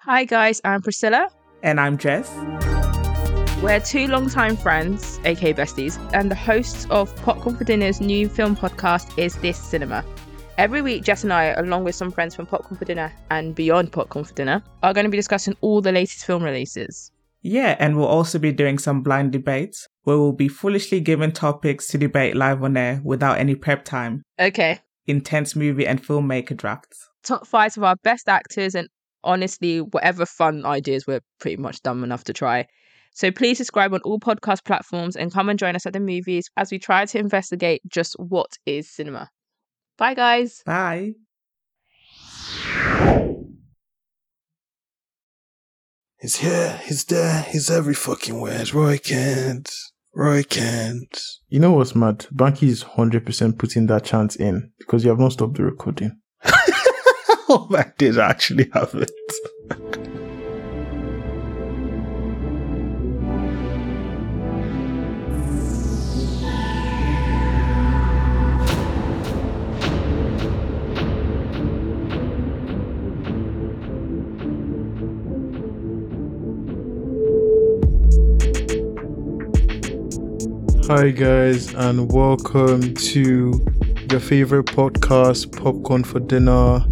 Hi, guys, I'm Priscilla. And I'm Jess. We're two longtime friends, aka besties, and the hosts of Popcorn for Dinner's new film podcast, Is This Cinema? Every week, Jess and I, along with some friends from Popcorn for Dinner and beyond Popcorn for Dinner, are going to be discussing all the latest film releases. Yeah, and we'll also be doing some blind debates where we'll be foolishly given topics to debate live on air without any prep time. Okay. Intense movie and filmmaker drafts. Top five of our best actors and honestly, whatever fun ideas we're pretty much dumb enough to try. So please subscribe on all podcast platforms and come and join us at the movies as we try to investigate just what is cinema. Bye, guys. Bye. He's here, he's there, he's every fucking where. It's Roy Kent. Roy Kent. You know what's mad? Banky is 100% putting that chance in because you have not stopped the recording. oh, did actually have it. Hi, guys, and welcome to your favorite podcast, Popcorn for Dinner,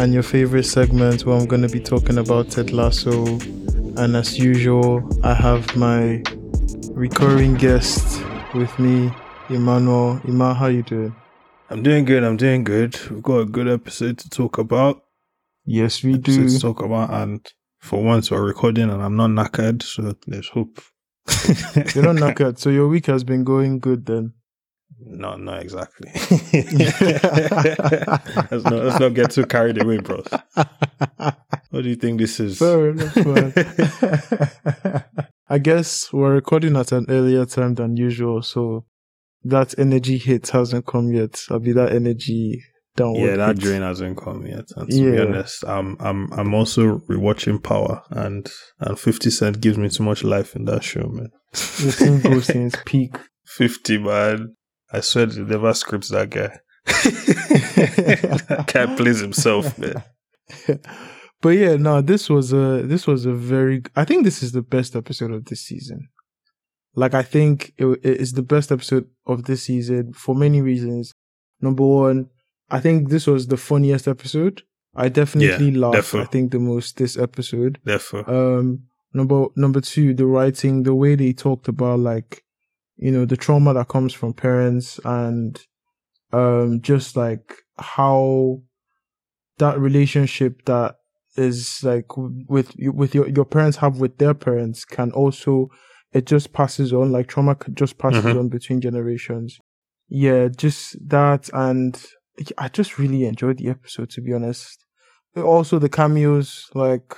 and your favorite segment where I'm going to be talking about Ted Lasso. And as usual, I have my recurring guest with me, Emmanuel. Ima, how you doing? I'm doing good, I'm doing good. We've got a good episode to talk about. Yes, we Episode do. to talk about, and for once we're recording and I'm not knackered, so let's hope. You're not knackered, so your week has been going good then. No, not exactly. let's, not, let's not get too carried away, bros. What do you think this is? Fair enough, man. I guess we're recording at an earlier time than usual, so that energy hit hasn't come yet. I'll be that energy downward. yeah, that hit. drain hasn't come yet. And to be honest, I'm I'm I'm also rewatching Power, and and Fifty Cent gives me too much life in that show, man. The thing goes in its peak. Fifty, man. I swear they never scripts that guy. that guy plays himself, man. but yeah, no, this was a this was a very. I think this is the best episode of this season. Like, I think it, it is the best episode of this season for many reasons. Number one, I think this was the funniest episode. I definitely Yeah, laughed. I think the most this episode. Therefore, Um, number number two, the writing, the way they talked about like, you know, the trauma that comes from parents and, um, just like how that relationship that is like with with your your parents have with their parents can also it just passes on like trauma just passes Mhm. on between generations. Yeah, just that and I just really enjoyed the episode to be honest. Also the cameos like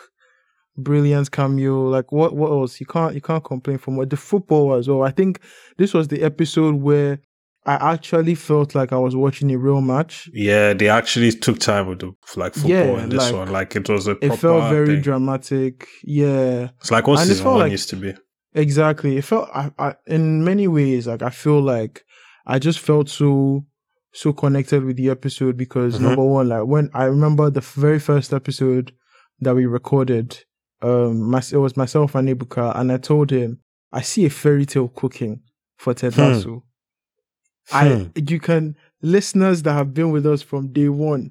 brilliant cameo. Like what what else? You can't you can't complain from what the football as well. I think this was the episode where I actually felt like I was watching a real match. yeah, they actually took time with the like football Yeah, in this like, one. Like it was a It felt very thing. dramatic. Yeah. It's like what and season one like- used to be. Exactly. It felt I, I in many ways like I feel like I just felt so so connected with the episode because Mhm. number one, like when I remember the very first episode that we recorded, um, my, it was myself and Ibuka, and I told him I see a fairy tale cooking for Ted Hmm. I you can listeners that have been with us from day one.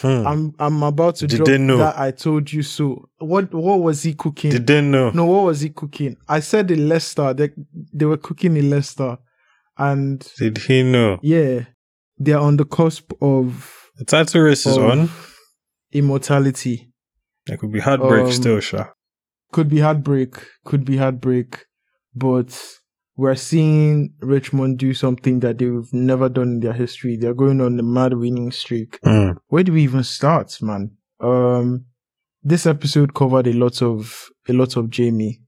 Hmm. I'm I'm about to Did drop they know? that I told you so. What what was he cooking? Did they know? No, what was he cooking? I said in Leicester. They they were cooking in Leicester, and Did he know? yeah, they're on the cusp of, The title race is on. immortality. It could be heartbreak Um, still, sure. Could be heartbreak. Could be heartbreak, but we're seeing Richmond do something that they've never done in their history. They're going on a mad winning streak. Hmm. Where do we even start, man? Um, this episode covered a lot of a lot of Jamie.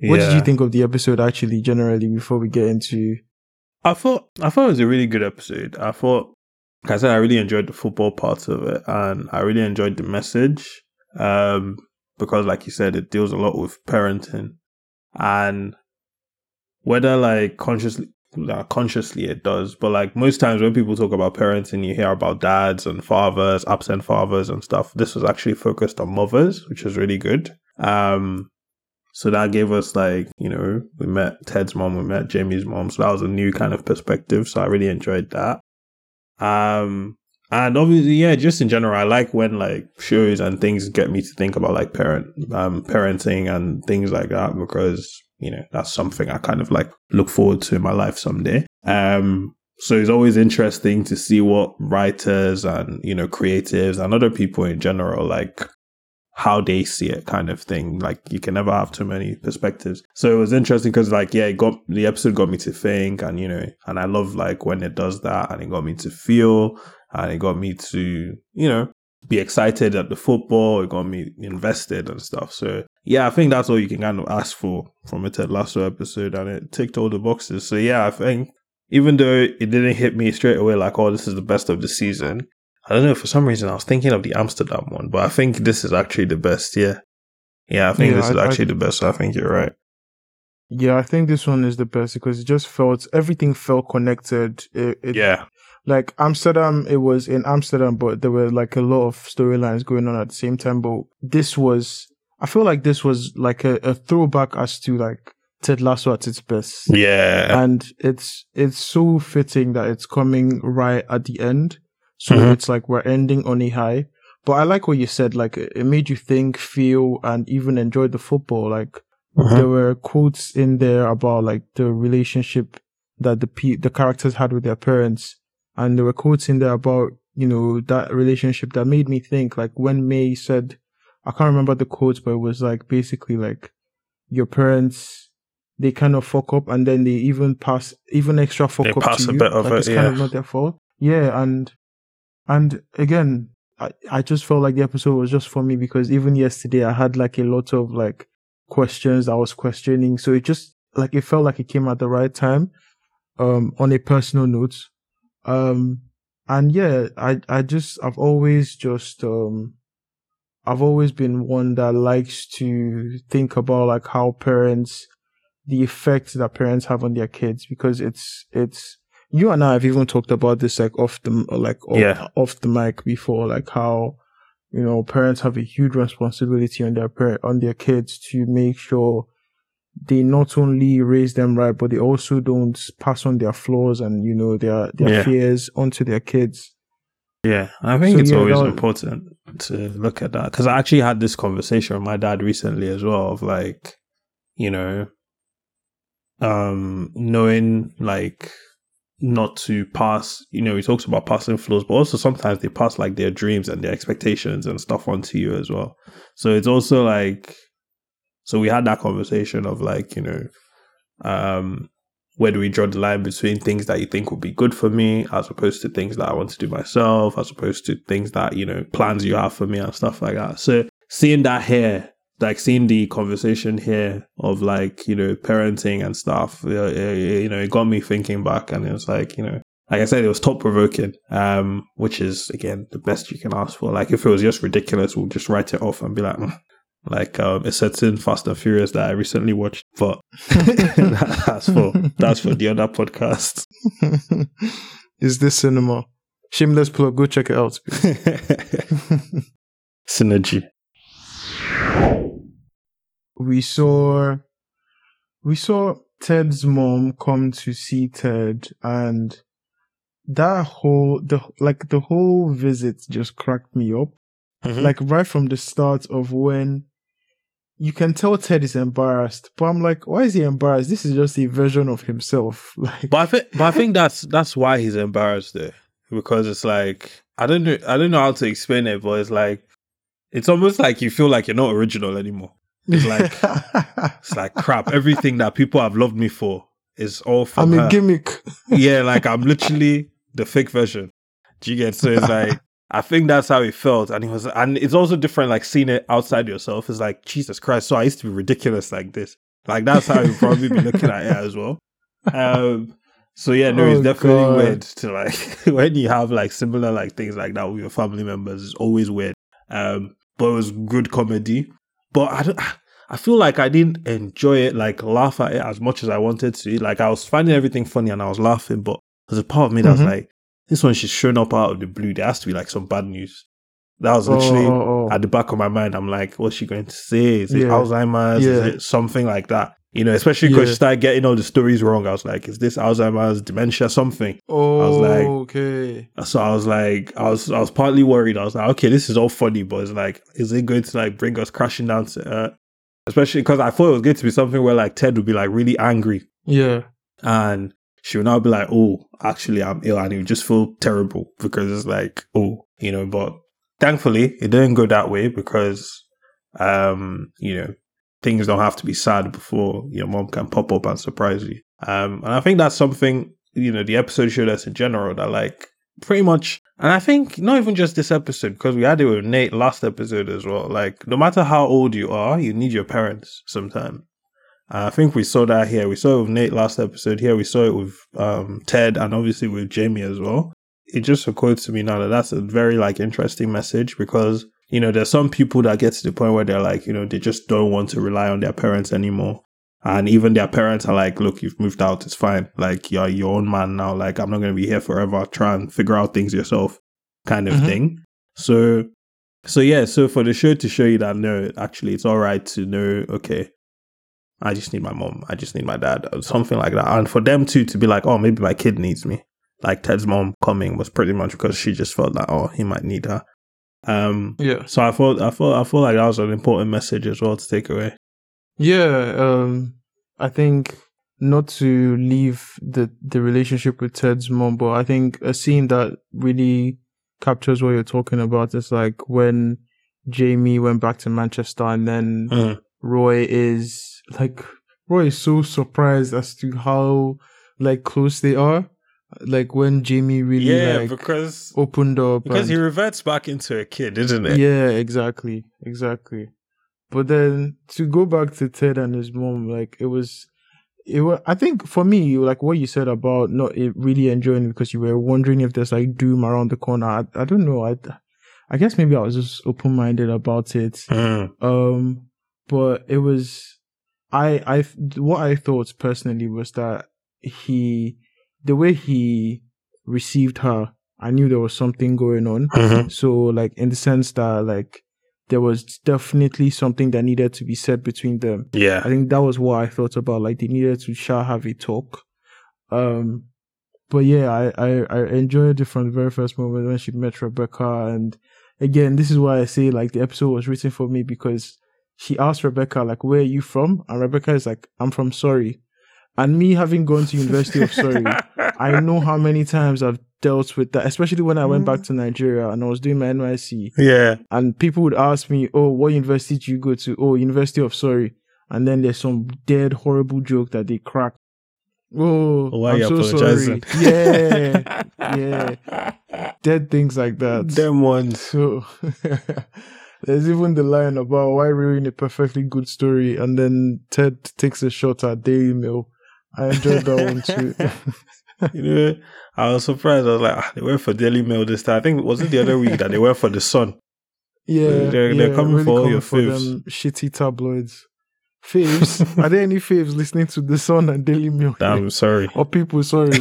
What did you think of the episode actually generally before we get into I thought I thought it was a really good episode. I thought, like I said, I really enjoyed the football part of it, and I really enjoyed the message um, because, like you said, it deals a lot with parenting and whether like consciously consciously it does. But like most times when people talk about parenting, you hear about dads and fathers, absent fathers and stuff. This was actually focused on mothers, which was really good. Um, so that gave us like, you know, we met Ted's mom, we met Jamie's mom. So that was a new kind of perspective. So I really enjoyed that. Um, and obviously, yeah, just in general, I like when like shows and things get me to think about like parent, um, parenting and things like that because, you know, that's something I kind of like look forward to in my life someday. Um, so it's always interesting to see what writers and, you know, creatives and other people in general, like how they see it kind of thing. Like you can never have too many perspectives. So it was interesting because like, yeah, it got, the episode got me to think and, you know, and I love like when it does that and it got me to feel and it got me to, you know, be excited at the football. It got me invested and stuff. So yeah, I think that's all you can kind of ask for from a Ted Lasso episode, and it ticked all the boxes. So yeah, I think even though it didn't hit me straight away like, oh, this is the best of the season. I don't know. For some reason, I was thinking of the Amsterdam one, but I think this is actually the best. Yeah, yeah, I think Yeah, this is actually I- the best. I think you're right. Yeah, I think this one is the best because it just felt everything felt connected. It, it, Yeah, like Amsterdam, it was in Amsterdam, but there were like a lot of storylines going on at the same time. But this was, I feel like this was like a, a throwback as to like Ted Lasso at its best. yeah, and it's it's so fitting that it's coming right at the end. So Mhm. it's like we're ending on a high. But I like what you said. Like it made you think, feel, and even enjoy the football. Like Mhm. there were quotes in there about like the relationship that the pe- the characters had with their parents, and there were quotes in there about you know that relationship that made me think. Like when Mae said, I can't remember the quotes, but it was like basically like your parents they kind of fuck up and then they even pass even extra fuck They up pass to a you. bit of like it, it's kind of yeah. not their fault. Yeah, and and again, I, I just felt like the episode was just for me because even yesterday I had like a lot of like questions I was questioning. So it just like it felt like it came at the right time, um, on a personal note. Um, and yeah, I, I just, I've always just, um, I've always been one that likes to think about like how parents, the effect that parents have on their kids because it's, it's, you and I have even talked about this like off the, like off, Yeah. off the mic before, like how, you know, parents have a huge responsibility on their parent, on their kids to make sure they not only raise them right, but they also don't pass on their flaws and, you know, their, their Yeah. fears onto their kids. Yeah, I think So, it's yeah, always that important to look at that because I actually had this conversation with my dad recently as well of like, you know, um, knowing like not to pass. You know, he talks about passing flaws, but also sometimes they pass like their dreams and their expectations and stuff onto you as well. So it's also like, so we had that conversation of like, you know, um, where do we draw the line between things that you think would be good for me as opposed to things that I want to do myself, as opposed to things that, you know, plans you have for me and stuff like that. So seeing that here, like seeing the conversation here of like, you know, parenting and stuff, uh, uh, you know, it got me thinking back and it was like, you know, like I said, it was thought provoking, um, which is again the best you can ask for. Like if it was just ridiculous, we'll just write it off and be like, "Mm." Like um, a certain Fast and Furious that I recently watched, but that's for that's for the other podcast. Is this cinema? Shameless plug. Go check it out. Synergy. we saw, we saw Ted's mom come to see Ted, and that whole the like the whole visit just cracked me up. Like, Like right from the start of when you can tell Ted is embarrassed, but I'm like, why is he embarrassed? This is just a version of himself. Like, but I think, but I think that's that's why he's embarrassed there because it's like I don't know, I don't know how to explain it, but it's like it's almost like you feel like you're not original anymore. It's like it's like crap. Everything that people have loved me for is all from I'm her. a gimmick. yeah, like I'm literally the fake version. Do you get? So it's like I think that's how it felt, and it was, and it's also different. Like seeing it outside yourself is like Jesus Christ. So I used to be ridiculous like this. Like that's how you probably be looking at it as well. Um. So yeah, no, it's Oh, definitely God. weird to like when you have like similar like things like that with your family members. It's always weird. Um. But it was good comedy. But I don't. I feel like I didn't enjoy it, like laugh at it as much as I wanted to. Like I was finding everything funny and I was laughing, but there's a part of me that's Mhm. like, this one she's shown up out of the blue. There has to be like some bad news. That was literally Oh, oh, oh. at the back of my mind. I'm like, what's she going to say? Is it Yeah. Alzheimer's? Yeah. Is it something like that? You know, especially because Yeah. she started getting all the stories wrong. I was like, is this Alzheimer's, dementia, something? Oh, I was like- okay. So I was like, I was, I was partly worried. I was like, okay, this is all funny, but it's like, is it going to like bring us crashing down to earth? Especially because I thought it was going to be something where like Ted would be like really angry Yeah. and she would now be like, oh, actually, I'm ill, and would just feel terrible because it's like, oh, you know. But thankfully, it didn't go that way because, um, you know, things don't have to be sad before your mom can pop up and surprise you. Um, and I think that's something you know the episode showed us in general that like pretty much, and I think not even just this episode because we had it with Nate last episode as well. Like, no matter how old you are, you need your parents sometimes. Uh, I think we saw that here. We saw it with Nate last episode. Here we saw it with um, Ted and obviously with Jamie as well. It just occurred to me now that that's a very like interesting message because you know there's some people that get to the point where they're like you know they just don't want to rely on their parents anymore, and even their parents are like, look, you've moved out, it's fine. Like you're your own man now. Like I'm not going to be here forever. Try and figure out things yourself, kind of Mhm. thing. So, so yeah. So for the show to show you that no, actually, it's all right to know. Okay, I just need my mom. I just need my dad, or something like that. And for them too to be like, oh, maybe my kid needs me. Like Ted's mom coming was pretty much because she just felt that oh, he might need her. Um, Yeah. so I thought, I thought, I feel like that was an important message as well to take away. Yeah, um, I think not to leave the the relationship with Ted's mom, but I think a scene that really captures what you're talking about is like when Jamie went back to Manchester and then Mm. Roy is like Roy is so surprised as to how like close they are. Like when Jamie really Yeah, like because opened up because he reverts back into a kid, isn't it? yeah, exactly, exactly. But then to go back to Ted and his mom, like it was, it was. I think for me, like what you said about not really enjoying it because you were wondering if there's like doom around the corner. I, I don't know. I, I guess maybe I was just open minded about it. Mm. Um, but it was, I, I, what I thought personally was that he, the way he received her, I knew there was something going on. Mhm. So, like, in the sense that, like, there was definitely something that needed to be said between them. Yeah. I think that was what I thought about. Like, they needed to shall have a talk. Um, but yeah, I, I, I enjoyed it from the very first moment when she met Rebecca. And again, this is why I say, like, the episode was written for me because she asked Rebecca, like, where are you from? And Rebecca is like, I'm from Surrey. And me having gone to University of Surrey, I know how many times I've dealt with that, especially when I went back mm. to Nigeria and I was doing my NYSC. Yeah. And people would ask me, Oh, what university do you go to? Oh, University of Surrey. And then there's some dead, horrible joke that they crack. Oh, oh Why I'm so apologizing? sorry. Yeah, yeah. Dead things like that. Them ones. So there's even the line about why ruin a perfectly good story and then Ted takes a shot at Daily Mail. I enjoyed that one too. you know, I was surprised. I was like, ah, they went for Daily Mail this time. I think was it the other week that they went for the Sun. yeah, They're- they're yeah, coming for all your faves. them shitty tabloids. Faves? Are there any faves listening to the Sun and Daily Mail? Damn, sorry. Or people, sorry.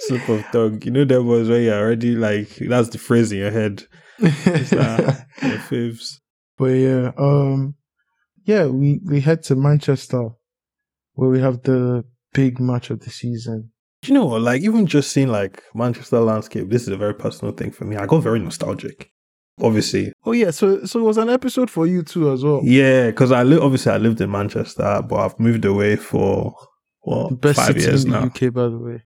Slip of tongue. You know that was where you're already like that's the phrase in your head. Faves. But yeah, um, yeah, we we head to Manchester where we have the big match of the season. You know? Like even just seeing like Manchester landscape, this is a very personal thing for me. I got very nostalgic. Obviously, Oh yeah, so so it was an episode for you too as well. yeah, because I obviously I lived in Manchester, but I've moved away for The best five years in the now. UK, by the way.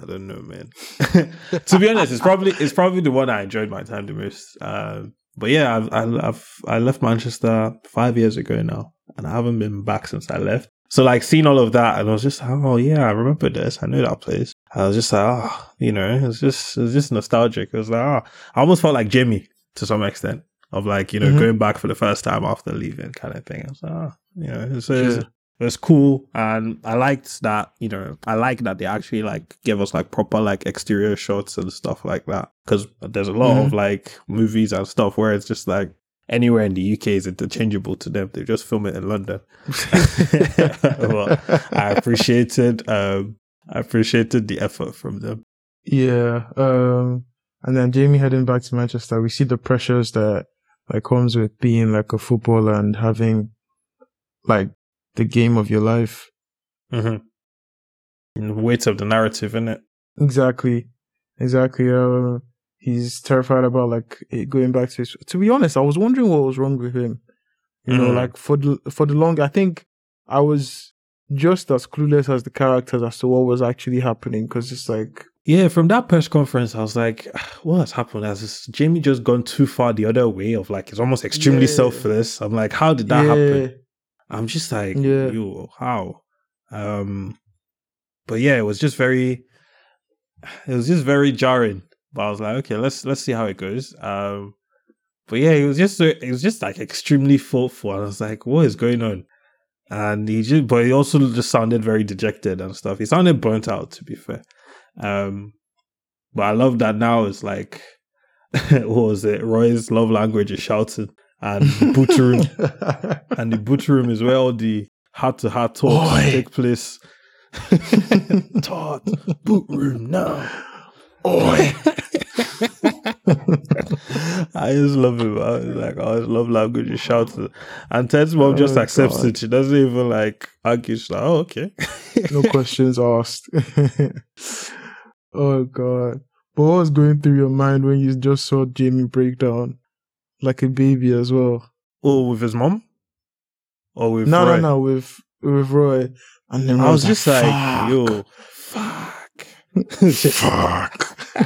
I don't know, man. to be honest, it's probably it's probably the one I enjoyed my time the most. Um, but yeah, I've, I, I've I left Manchester five years ago now, and I haven't been back since I left. So like seeing all of that, and I was just like, oh yeah, I remember this. I know that place. I was just like, oh, you know, it's just it's just nostalgic. It was like, oh, I almost felt like Jimmy to some extent of like you know Mhm. going back for the first time after leaving, kind of thing. I was like, oh, you know, Yeah. It was cool and i liked that you know i like that they actually like gave us like proper like exterior shots and stuff like that because there's a lot of like movies and stuff where it's just like anywhere in the UK is interchangeable to them. They just film it in London. well, I appreciated um I appreciated the effort from them. Yeah. Um, and then Jamie heading back to Manchester, we see the pressures that like comes with being like a footballer and having like the game of your life. Mm-hmm. The weight of the narrative, in it. Exactly. Exactly. Uh, he's terrified about like it going back to his. To be honest, I was wondering what was wrong with him. You know, Mhm. like for the for the long, I think I was just as clueless as the characters as to what was actually happening because it's like Yeah, from that press conference, I was like, what has happened? Has this Jamie just gone too far the other way of like, it's almost extremely Yeah. selfless? I'm like, how did that yeah, happen? I'm just like, Yeah. yo, how? Um, but yeah, it was just very, it was just very jarring. But I was like, okay, let's let's see how it goes. Um, but yeah, it was just so- it was just like extremely thoughtful. And I was like, what is going on? And he just, but he also just sounded very dejected and stuff. He sounded burnt out, to be fair. Um, but I love that now. It's like, what was it? Roy's love language is shouting, and the boot room and the boot room is where all the heart to heart talks Oi. take place. Talk boot room now. Oi. I just love it. Man. Like I just love language you shout it. And Ted's mom just Oh, accepts God. it. She doesn't even like argue. She's like, oh okay. no questions asked. oh god. But what was going through your mind when you just saw Jamie break down like a baby as well? Oh, with his mom? Or with no, Roy? no, no, with with Roy. And then I Roy was just like, "Fuck." yo, fuck. fuck.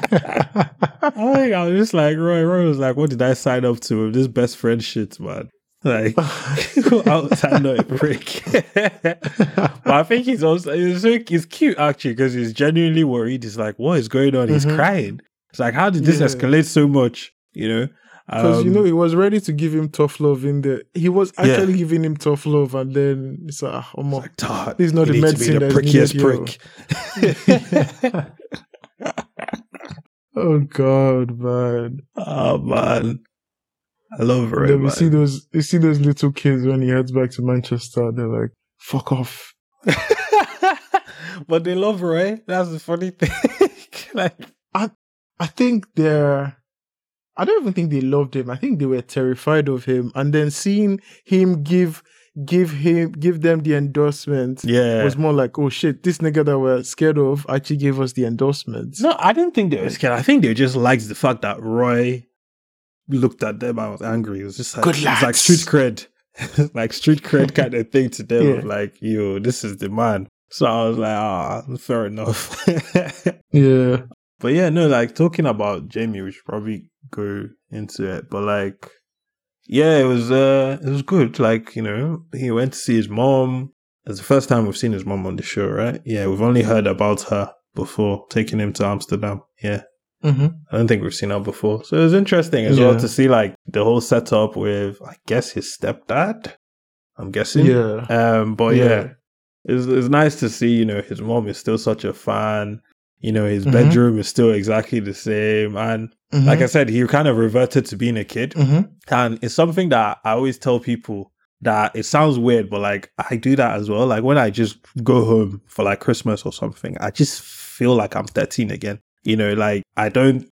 I, think I was just like, Roy, Roy was like, what did I sign up to with this best friend shit, man? Like, outside not a prick. but I think he's also, he's, so, it's cute actually because he's genuinely worried. He's like, what is going on? He's Mhm. crying. It's like, how did this Yeah. escalate so much? You know? Because you Um, know he was ready to give him tough love in there. He was Yeah. actually giving him tough love, and then it's like, ah, it's Omo, like, This is not you the need to be medicine the that's prickiest prick. oh god, man. oh, man. I love Roy, then we see those, you see those little kids when he heads back to Manchester. They're like, "Fuck off." but they love Roy. That's the funny thing. like, I, I think they're. I don't even think they loved him. I think they were terrified of him, and then seeing him give give him give them the endorsement yeah. was more like, oh shit, this nigga that we're scared of actually gave us the endorsement. No, I didn't think they were scared. I think they just liked the fact that Roy looked at them and was angry. It was just like Good it's like street cred, like street cred kind of thing to them. Yeah. Of like, yo, this is the man. So I was like, ah, fair enough. Yeah, but yeah, no, like talking about Jamie, we should probably go into it. But like, yeah, it was uh, it was good. Like you know, he went to see his mom. It's the first time we've seen his mom on the show, right? Yeah, we've only heard about her before taking him to Amsterdam. Yeah. mm-hmm. I don't think we've seen her before. So it was interesting as well to see like the whole setup with I guess his stepdad. I'm guessing. yeah, Um but yeah. Yeah. It's it's nice to see, you know, his mom is still such a fan. You know, his Mhm. bedroom is still exactly the same. And Mhm. like I said, he kind of reverted to being a kid. Mhm. And it's something that I always tell people that it sounds weird, but like I do that as well. Like when I just go home for like Christmas or something, I just feel like I'm 13 again. You know, like I don't,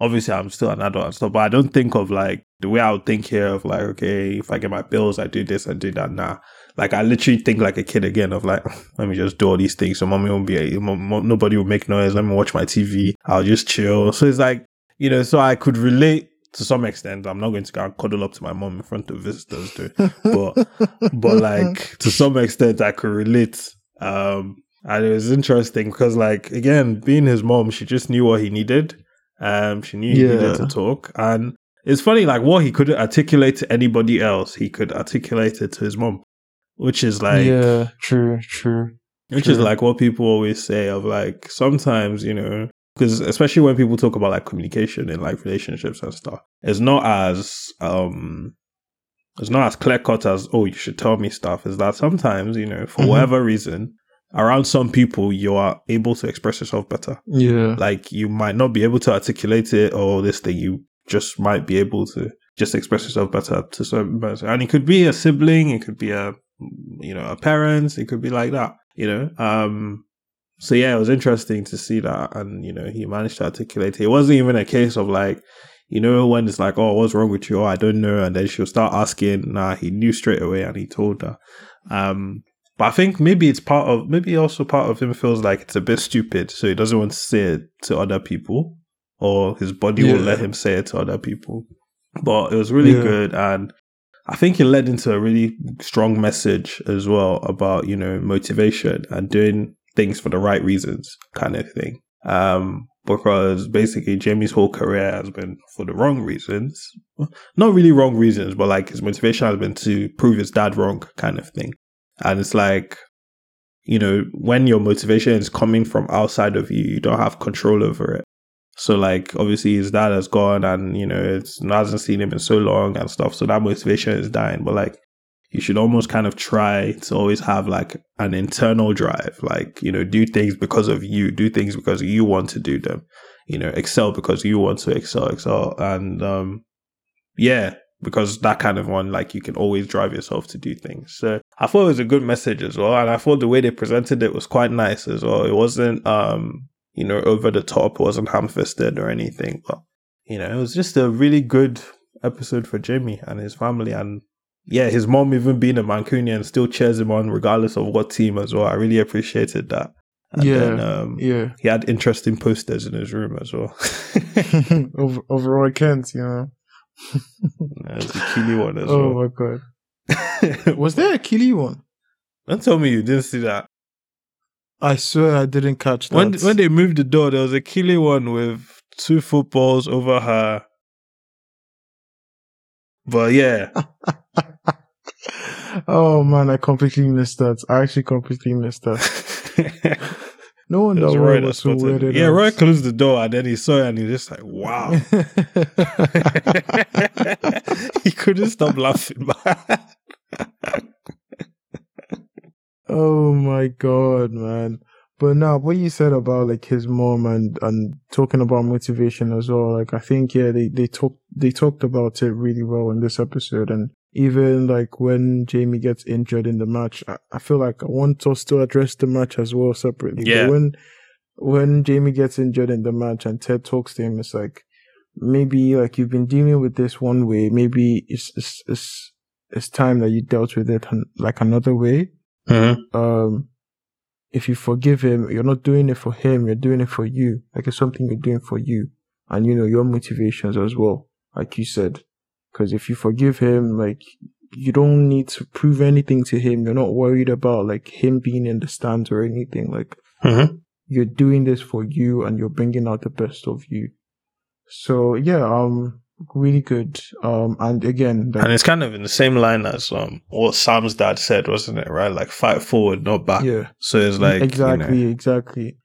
obviously I'm still an adult and stuff, but I don't think of like the way I would think here of like, okay, if I get my bills, I do this, I do that. Nah. Like I literally think like a kid again of like, let me just do all these things. So mommy won't be, nobody will make noise. Let me watch my TV. I'll just chill. So it's like, you know, so I could relate to some extent. I'm not going to go and cuddle up to my mom in front of visitors, too. But, but like to some extent, I could relate. Um, and it was interesting because, like, again, being his mom, she just knew what he needed. Um, she knew he Yeah. needed to talk, and it's funny, like, what he couldn't articulate to anybody else, he could articulate it to his mom, which is like, yeah, true, true. which is like what people always say of like sometimes you know because especially when people talk about like communication and like relationships and stuff it's not as um it's not as clear cut as oh you should tell me stuff is that sometimes you know for Mhm. whatever reason around some people you are able to express yourself better Yeah, like you might not be able to articulate it or this thing you just might be able to just express yourself better to certain person. And it could be a sibling, it could be a you know, a parent, it could be like that, you know. Um so yeah, it was interesting to see that and you know, he managed to articulate it. It wasn't even a case of like, you know, when it's like, oh, what's wrong with you? Oh, I don't know. And then she'll start asking. Nah, he knew straight away and he told her. Um, but I think maybe it's part of, maybe also part of him feels like it's a bit stupid. So he doesn't want to say it to other people or his body Yeah. will let him say it to other people. But it was really Yeah. good. And I think it led into a really strong message as well about, you know, motivation and doing things for the right reasons kind of thing. Um, because basically Jamie's whole career has been for the wrong reasons. Not really wrong reasons, but like his motivation has been to prove his dad wrong kind of thing. And it's like, you know, when your motivation is coming from outside of you, you don't have control over it. So like obviously his dad has gone and you know it's hasn't seen him in so long and stuff. So that motivation is dying. But like you should almost kind of try to always have like an internal drive, like, you know, do things because of you, do things because you want to do them, you know, excel because you want to excel, excel. And um yeah, because that kind of one, like you can always drive yourself to do things. So I thought it was a good message as well. And I thought the way they presented it was quite nice as well. It wasn't um, you know, over the top, it wasn't ham fisted or anything, but you know, it was just a really good episode for Jimmy and his family and yeah, his mom even being a Mancunian still cheers him on regardless of what team as well. I really appreciated that. And Yeah, then, um, Yeah. he had interesting posters in his room as well. of, of Roy Kent, you know. There's a Keely one as Oh well. Oh my god. Was there a Killy one? Don't tell me you didn't see that. I swear I didn't catch that. When when they moved the door, there was a Keely one with two footballs over her. But yeah, oh man, I completely missed that. I actually completely missed that. No wonder was Roy was so weirded Yeah. Roy closed the door and then he saw it and he just like, wow. he couldn't stop laughing. Oh my god, man. But now, what you said about like his mom and and talking about motivation as well, like I think yeah, they they talked they talked about it really well in this episode, and even like when Jamie gets injured in the match, I, I feel like I want us to address the match as well separately. But Yeah. when when Jamie gets injured in the match and Ted talks to him, it's like maybe like you've been dealing with this one way, maybe it's it's it's, it's time that you dealt with it like another way mm-hmm. um if you forgive him you're not doing it for him you're doing it for you. Like it's something you're doing for you. And you know your motivations as well like you said. Because if you forgive him like you don't need to prove anything to him. You're not worried about like him being in the stands or anything. Like Mm-hmm. you're doing this for you and you're bringing out the best of you. So yeah um really good um and again like, And it's kind of in the same line as um what Sam's dad said, wasn't it? Right, like fight forward, not back. yeah So it's like exactly You know, exactly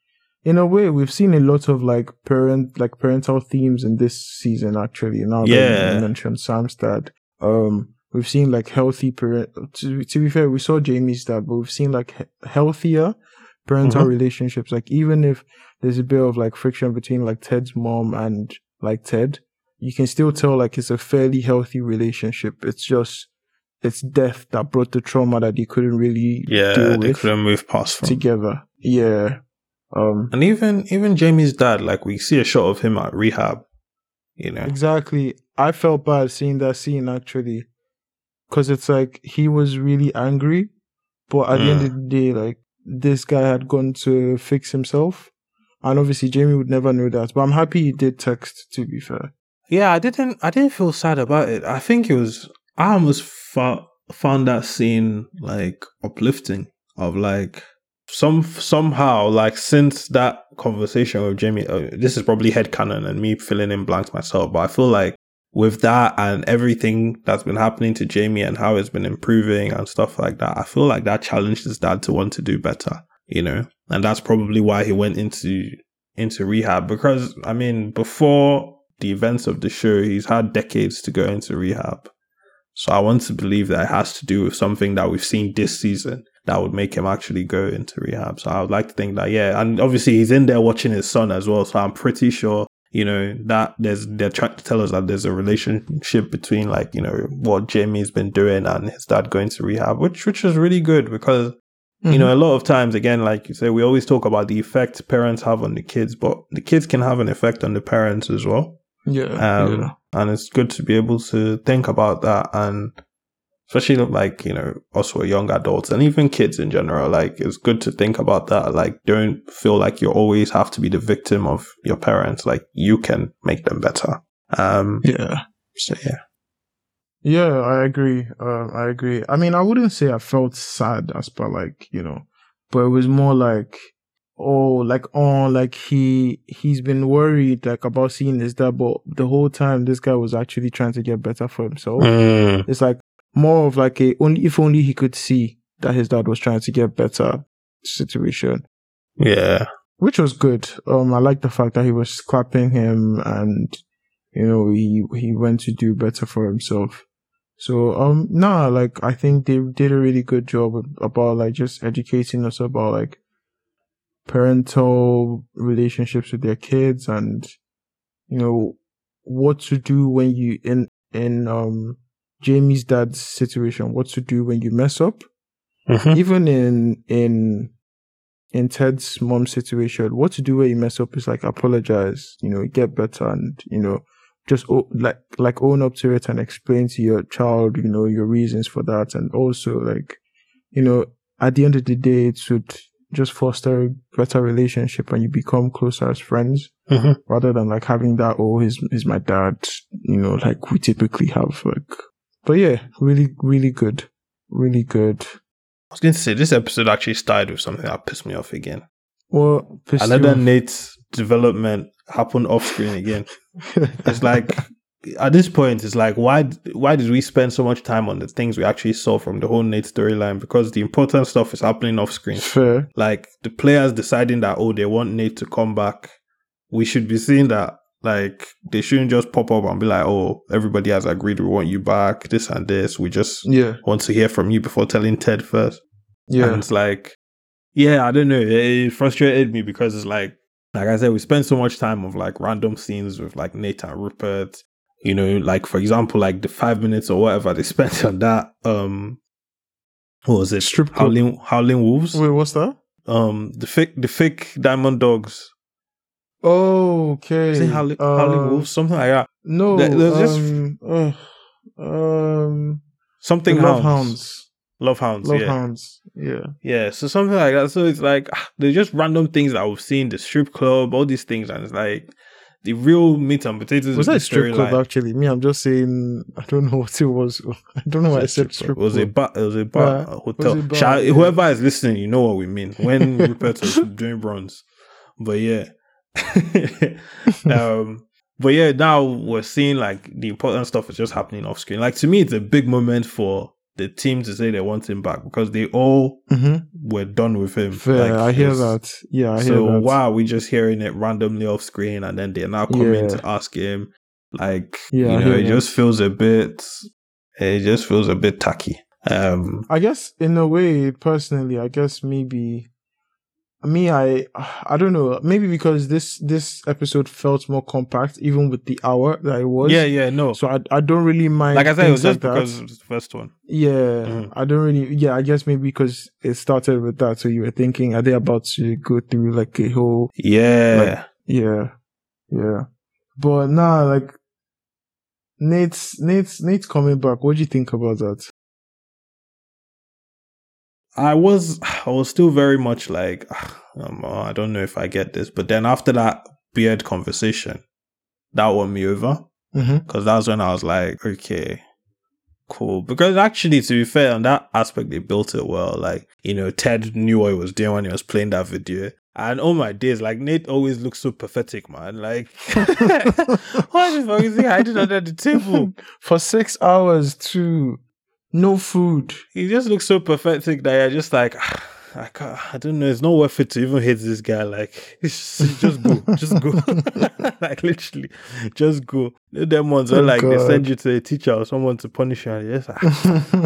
in a way we've seen a lot of like parent like parental themes in this season actually now that Yeah. you mentioned sam's dad um we've seen like healthy parent to, to be fair we saw jamie's dad but we've seen like he- healthier parental Mhm. relationships like even if there's a bit of like friction between like ted's mom and like ted you can still tell like it's a fairly healthy relationship it's just it's death that brought the trauma that they couldn't really yeah, deal they with couldn't move past from. together. Yeah. Um And even even Jamie's dad, like we see a shot of him at rehab. You know, exactly. I felt bad seeing that scene actually. Cause it's like he was really angry, but at the end of the day, like this guy had gone to fix himself. And obviously Jamie would never know that. But I'm happy he did text to be fair. Yeah, I didn't. I didn't feel sad about it. I think it was. I almost fo- found that scene like uplifting. Of like some somehow like since that conversation with Jamie. Uh, this is probably head headcanon and me filling in blanks myself, but I feel like with that and everything that's been happening to Jamie and how it's been improving and stuff like that, I feel like that challenged his dad to want to do better. You know, and that's probably why he went into into rehab because I mean before the events of the show, he's had decades to go into rehab. So I want to believe that it has to do with something that we've seen this season that would make him actually go into rehab. So I would like to think that, yeah. And obviously he's in there watching his son as well. So I'm pretty sure you know, that there's, they're trying to tell us that there's a relationship between like, you know, what Jamie's been doing and his dad going to rehab, which, which is really good because, mm-hmm. you know, a lot of times, again, like you say, we always talk about the effect parents have on the kids, but the kids can have an effect on the parents as well. Yeah. Um, yeah. and it's good to be able to think about that and, especially like you know us also young adults and even kids in general like it's good to think about that. Like don't feel like you always have to be the victim of your parents. Like you can make them better. Um yeah. so yeah. Yeah i agree. Uh, i agree. I mean i wouldn't say i felt sad as per like you know but it was more like oh like oh like he he's been worried like about seeing his dad but the whole time this guy was actually trying to get better for himself mm. it's like more of like a only if only he could see that his dad was trying to get better situation. Yeah. Which was good. Um I like the fact that he was clapping him and you know he he went to do better for himself. So um nah like I think they did a really good job about like just educating us about like parental relationships with their kids and you know what to do when you in in um Jamie's dad's situation, what to do when you mess up. Mm-hmm. Even in in in Ted's mom's situation, what to do when you mess up is like apologize, you know, get better, and you know, just o- like like own up to it and explain to your child, you know, your reasons for that, and also like, you know, at the end of the day, it should just foster a better relationship and you become closer as friends mm-hmm. rather than like having that oh he's, he's my dad you know like we typically have like but yeah, really, really good. Really good. I was going to say, this episode actually started with something that pissed me off again. Well, another Nate's development happened off screen again. it's like, at this point, it's like, why why did we spend so much time on the things we actually saw from the whole Nate storyline? Because the important stuff is happening off screen. Fair. Like, the players deciding that, oh, they want Nate to come back. We should be seeing that like they shouldn't just pop up and be like, "Oh, everybody has agreed we want you back. This and this. We just yeah want to hear from you before telling Ted first. Yeah, and it's like, yeah, I don't know. It frustrated me because it's like, like I said, we spend so much time of like random scenes with like Nate and Rupert. You know, like for example, like the five minutes or whatever they spent on that. Um, what was it? Strip Howling, Howling Wolves. Wait, what's that? Um, the fake, the fake Diamond Dogs Oh, okay. Is it Howling, uh, Howling Wolves? Something like that. No, there, there's um, just uh, um something love hounds. hounds. Love hounds. Love yeah. hounds. Yeah. Yeah. So something like that. So it's like they're just random things that we've seen, the strip club, all these things, and it's like the real meat and potatoes. Was that a strip club line. actually? Me, I'm just saying. I don't know what it was. I don't know why I said strip Club. It was a bar. It was a bar. Yeah. a hotel. Bar, Shall- yeah. Whoever is listening, you know what we mean when Rupert was doing bronze. But yeah. um. But yeah, now we're seeing like the important stuff is just happening off screen. Like to me, it's a big moment for the team to say they want him back because they all Mhm. were done with him. Fair. Like, I hear that. Yeah, I hear so that. why are we just hearing it randomly off screen and then they're now coming Yeah. to ask him? Like Yeah, you know, it that. just feels a bit it just feels a bit tacky. Um I guess in a way, personally, I guess maybe me, I I don't know. Maybe because this this episode felt more compact, even with the hour that it was. Yeah, yeah, no. So I I don't really mind. like I said, it was just like because it was the first one. Yeah, Mhm. I don't really. Yeah, I guess maybe because it started with that, so you were thinking, are they about to go through like a whole? Yeah. Yeah, yeah. But nah, like Nate's Nate's Nate's coming back. What do you think about that? I was I was still very much like um, oh, I don't know if I get this, but then after that beard conversation, that won me over. Mm-hmm. because that's when I was like, okay, cool. Because actually, to be fair, on that aspect, they built it well. Like, you know, Ted knew what he was doing when he was playing that video. And oh my days, like Nate always looks so pathetic, man. Like, what the fuck is he hiding under the table? For six hours too, no food. He just looks so pathetic that you're just like, I can't, I don't know. It's not worth it to even hate this guy. Like, it's just, just go, just go. like literally, just go. Them ones where Oh, like they send you to a teacher or someone to punish you, and just like,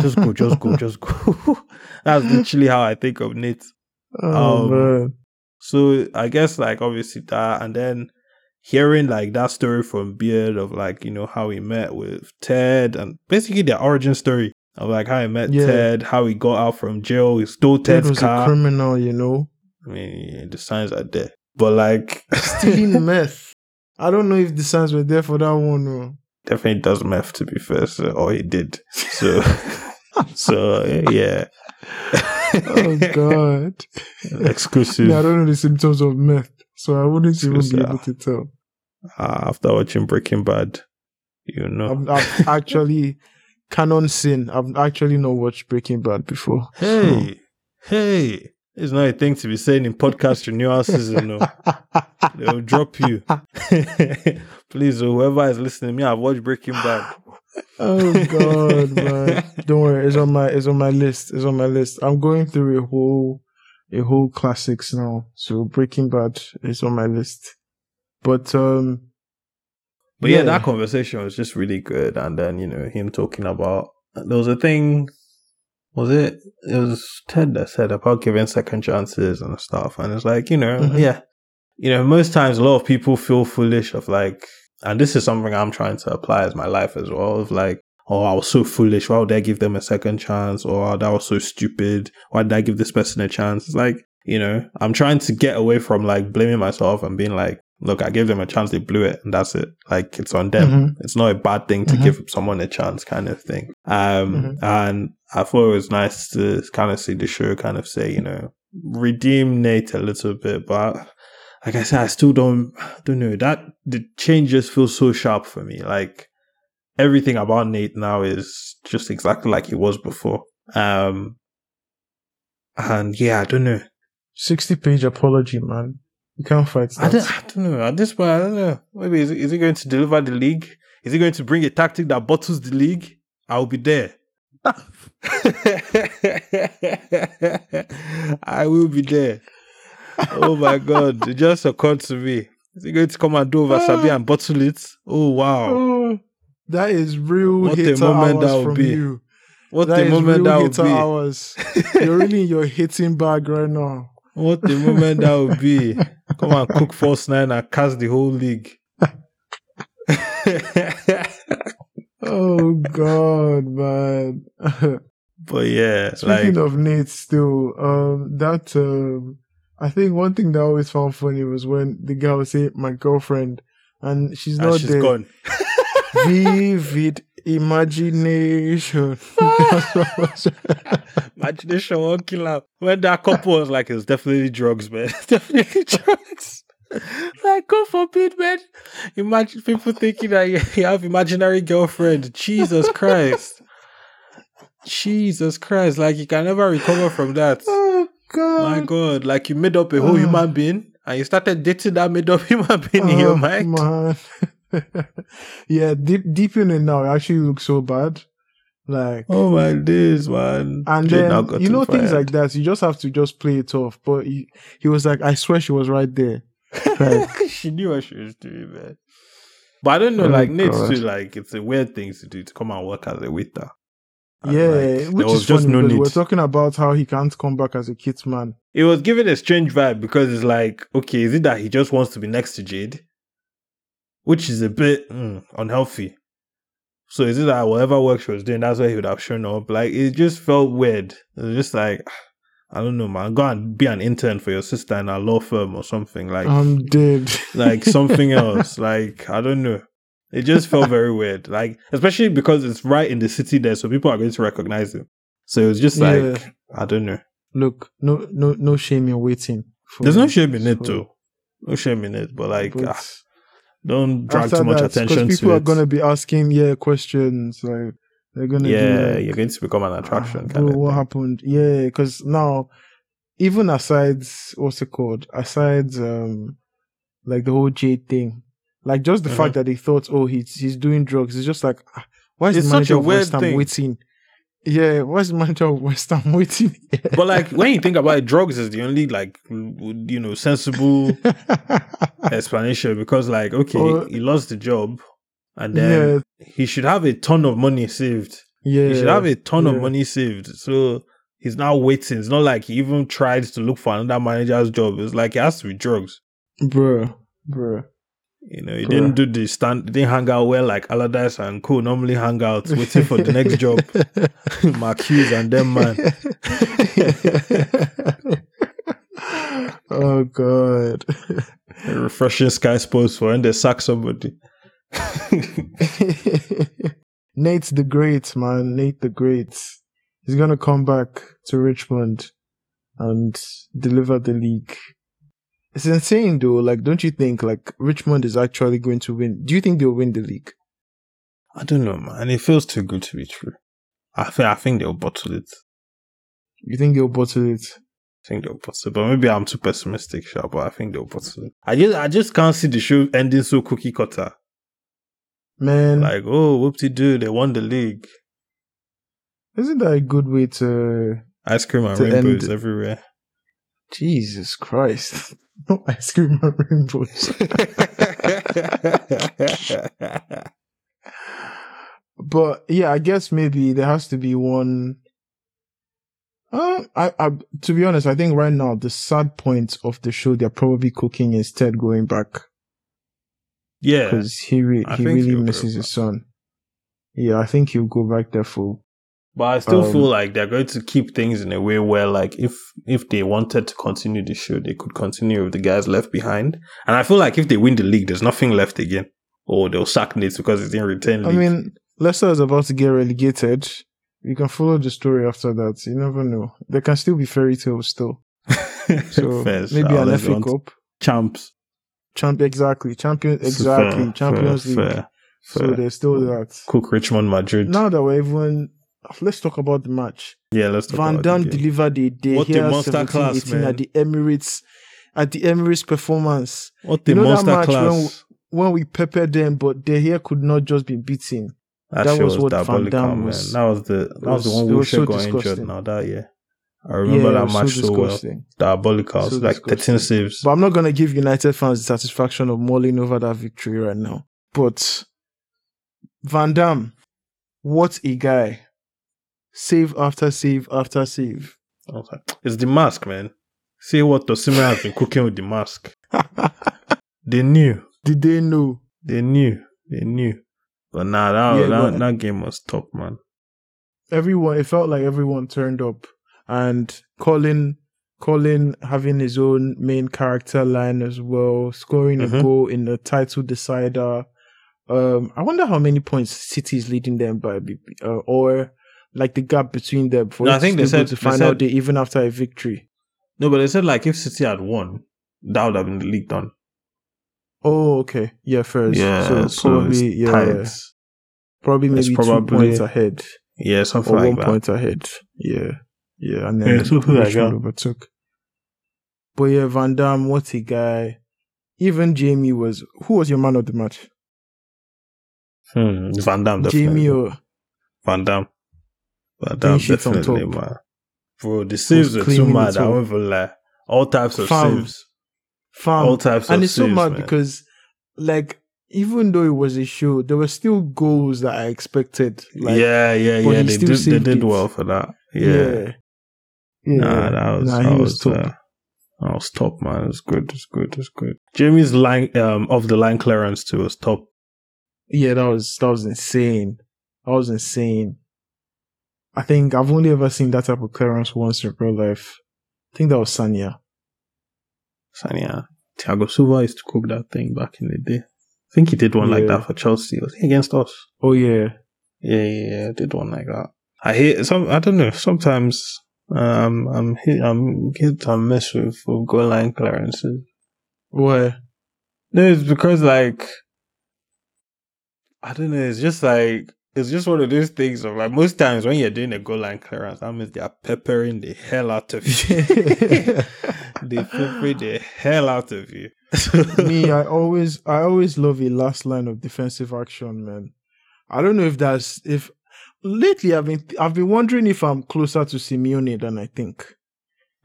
just go, just go, just go. That's literally how I think of Nate. Oh Um, man. So I guess like obviously that, and then hearing like that story from Beard of like, you know, how he met with Ted and basically the origin story of like how he met Yeah. Ted, how he got out from jail, he stole Ted Ted's was car. a criminal, you know, I mean, yeah, the signs are there. But like stealing meth. I don't know if the signs were there for that one. No. definitely does meth to be fair, so, or he did. So so yeah. Oh God! Exclusive. Yeah, I don't know the symptoms of meth, so I wouldn't even be able to tell. Ah, after watching Breaking Bad, you know. I've, I've actually canon sin. I've actually not watched Breaking Bad before. Hey, hey, it's not a thing to be saying in podcast renewals, you know. They'll drop you. Please, oh, whoever is listening to me, I've watched Breaking Bad. oh God, man! Don't worry, it's on my it's on my list. It's on my list. I'm going through a whole a whole classics now. So Breaking Bad is on my list. But um, But yeah, Yeah. that conversation was just really good. And then, you know, him talking about there was a thing was it it was Ted that said about giving second chances and stuff. And it's like, you know, Mhm. yeah. You know, most times a lot of people feel foolish of like and this is something I'm trying to apply as my life as well, of like, oh, I was so foolish, why would I give them a second chance? Or oh, that was so stupid. Why did I give this person a chance? It's like, you know, I'm trying to get away from like blaming myself and being like, look, I gave them a chance, they blew it, and that's it. Like it's on them. Mhm. It's not a bad thing to Mhm. give someone a chance, kind of thing. Um, Mhm. and I thought it was nice to kind of see the show kind of say, you know, redeem Nate a little bit, but like I said, I still don't, don't know that the change just feels so sharp for me. Like everything about Nate now is just exactly like it was before. Um, and yeah, I don't know. sixty page apology, man. You can't fight that. I don't, I don't know. At this point, I don't know. Maybe is, is he going to deliver the league? Is he going to bring a tactic that bottles the league? I'll be there. I will be there. Oh my god! It just occurred to me. Is he going to come and do over Sabi and bottle it? Oh wow! Oh, that is real What a moment hours that would from be. you. What That the moment that would be! hours. You're really in your hitting bag right now. What the moment that would be! Come and cook Force Nine and cast the whole league. Oh God, man. but yeah, Speaking like of Nate, still, um, that um, I think one thing that I always found funny was when the girl would say "my girlfriend," and she's and not she's there. gone. Vivid imagination. Imagination won't kill her. When that couple was like, it's definitely drugs, man. It's definitely drugs. like, God forbid, man. Imagine people thinking that you have imaginary girlfriend. Jesus Christ. Jesus Christ. Like, you can never recover from that. oh God. My God. Like, you made up a whole Oh. human being and you started dating that made up human being in your Oh, mind. Man. yeah, deep deep in it now, it actually looks so bad. Like Oh, my days, man. and now then you know things like that. You just have to just play it off. But he, he was like, I swear she was right there. Like, she knew what she was doing, man. But I don't know, Oh, like Nate too, like it's a weird thing to do to come and work as a waiter. And, yeah, like, which was is just funny no need. we're talking about how he can't come back as a kid's man. it was giving a strange vibe because it's like, okay, is it that he just wants to be next to Jade, which is a bit mm, unhealthy. So is it that whatever work she was doing, that's where he would have shown up? Like it just felt weird. It was just like, I don't know, man. Go and be an intern for your sister in a law firm or something. Like I'm dead. like something else. Like I don't know. It just felt very weird. Like especially because it's right in the city there, so people are going to recognize him. So it was just like Yeah. I don't know. Look, no, no, no shame in waiting. for There's no shame in it So, though. No shame in it, but like but ah, don't drag after too much that, attention because people are gonna be asking yeah questions like they're gonna be yeah, like, you're going to become an attraction "Ah, bro, of what thing. happened? Yeah, because now, even aside, what's it called? Aside, um, like the whole Jade thing, like just the Mhm. fact that they thought, oh, he's he's doing drugs. It's just like, ah, why is It's the such manager a of weird West Ham thing. waiting? Yeah, the manager of West Ham waiting? But like when you think about it, drugs is the only like you know sensible explanation because like okay, Or- he lost the job and then he should have a ton of money saved. yeah, He should have a ton of money saved. So he's now waiting. It's not like he even tried to look for another manager's job. It's like it has to be drugs. bro, bruh. You know, he didn't do the stand, he didn't hang out well like Allardyce and Co. Normally hang out waiting for the next job. Marquise and them man. oh god. Refreshing Sky Sports for when they sack somebody. Nate the Great, man. Nate the Great. He's gonna come back to Richmond and deliver the league. It's insane though. Like, don't you think like Richmond is actually going to win? Do you think they'll win the league? I don't know, man. It feels too good to be true. I think I think they'll bottle it. You think they'll bottle it? I think they'll bottle it. But maybe I'm too pessimistic, sure, but I think they'll bottle it. I just I just can't see the show ending so cookie cutter. Man, Like, oh, whoopty doo, they won the league. isn't that a good way to Ice cream and rainbows end- everywhere. Jesus Christ. No ice cream and rainbows. But yeah, I guess maybe there has to be one. Uh, I, I, to be honest, I think right now the sad point of the show they're probably cooking instead going back yeah. because he re- he really misses his son. Yeah, I think he'll go back there full. But I still Um, feel like they're going to keep things in a way where, like, if if they wanted to continue the show, they could continue with the guys left behind. And I feel like if they win the league, there's nothing left again, or they'll sack Nate because it didn't retain. I mean, Leicester is about to get relegated. You can follow the story after that. You never know. There can still be fairy tales still. So Fair, maybe an FA Cup. champs. Champ exactly. Champion exactly. Fair, Champions fair, League. fair, So there's still that. Cook Richmond Madrid. Now that we're even let's talk about the match. yeah, let's talk Van the delivered a day What a here monster 17, class, 18 man. at the Emirates at the Emirates performance. What the You know that monster match class. When we peppered them, but De Gea could not just be beaten. That, that was was, what Van diabolical, Damme man. was- That was the that was, the one who was so got injured disgusting. now that year. I remember Yeah, that was match so so, well. Diabolical. So like disgusting. 13 saves. But I'm not gonna give United fans the satisfaction of mulling over that victory right now. But Van Damme, what a guy. Save after save after save. Like, It's the mask, man. See what Tosimir has been cooking with the mask. They knew. Did they know? They knew. They knew. But nah, that, Yeah, that, but- that game was top, man. everyone it felt like everyone turned up and Colin Colin having his own main character line as well, scoring Mhm. a goal in the title decider. Um, I wonder how many points City is leading them by, uh, or like the gap between them. For No, I think they still said- to they final said- day even after a victory. No, but they said like if City had won, that would have been the league done. Oh, okay, yeah, first, Yeah, so so probably it's yeah, tight. probably It's maybe two points ahead. Yeah, something or like one that. point ahead. Yeah, yeah, and Yeah, then something like Richmond that. overtook. But yeah, Van Damme, what a guy! Even Jamie was. Who was your man of the match? Hmm, Van Damme, definitely. Jamie or Van Damme. Van Clean Damme, sheet on definitely, man. Bro, the saves were too mad. I won't even lie. All types of Fam. saves. Fam? All types and of it's so mad man. because, like, even though it was a show, there were still goals that I expected. Like, yeah, yeah, yeah. They did, they did it. well for that. Yeah. yeah, yeah. Nah, that was, Nah, that was, was top. uh, that was top, man. It was good. It was good. It was good. Jamie's line, um, off the line clearance too was top. Yeah, that was that was insane. That was insane. I think I've only ever seen that type of clearance once in real life. I think that was Sagna. Sagna. Thiago Silva used to cook that thing back in the day. I think he did one like that for Chelsea. Was he against us? Oh yeah, Yeah, yeah, yeah. Did one like that. I hate some. I don't know. Sometimes um, I'm hit. I'm hit and miss with, with goal line clearances. where No, it's because like I don't know. It's just like it's just one of those things of like most times when you're doing a goal line clearance, that means they are peppering the hell out of you. they pepper the hell out of you. me, I always I always love a last line of defensive action, man. I don't know if that's if lately I've been I've been wondering if I'm closer to Simeone than I think.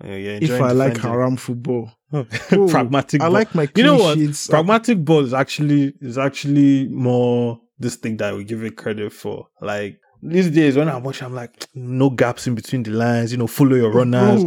Oh, yeah, If enjoying I like haram football, oh, pragmatic. I ball. like my You know what? sheets. Pragmatic ball is actually is actually more this thing that we give it credit for. Like these days when I watch, I'm like, no gaps in between the lines. You know, follow your runners.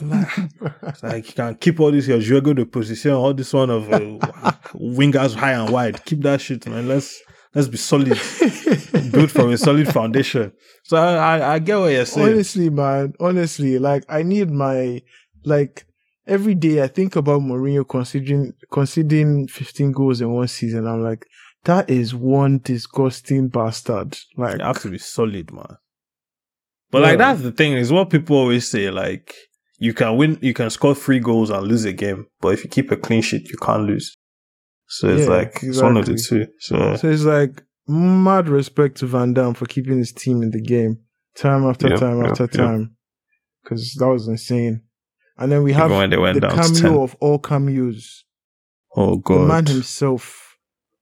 It's like you can keep all this your juego de position, all this one of uh, wingers high and wide. Keep that shit, man. Let's let's be solid, built from a solid foundation. So I, I, I get what you're saying. honestly, man, honestly, like I need my like every day I think about Mourinho considering conceding 15 goals in one season. I'm like, that is one disgusting bastard. Like, You have to be solid, man. But Yeah. like that's the thing is what people always say. Like you can win, you can score three goals and lose a game, but if you keep a clean sheet, you can't lose. So it's Yeah, like it's one of the two. So so it's like mad respect to Van Damme for keeping his team in the game time after Yep, time yep, after yep. time. Cause that was insane. And then we have even when they went the cameo of all cameos. Oh god, The man himself.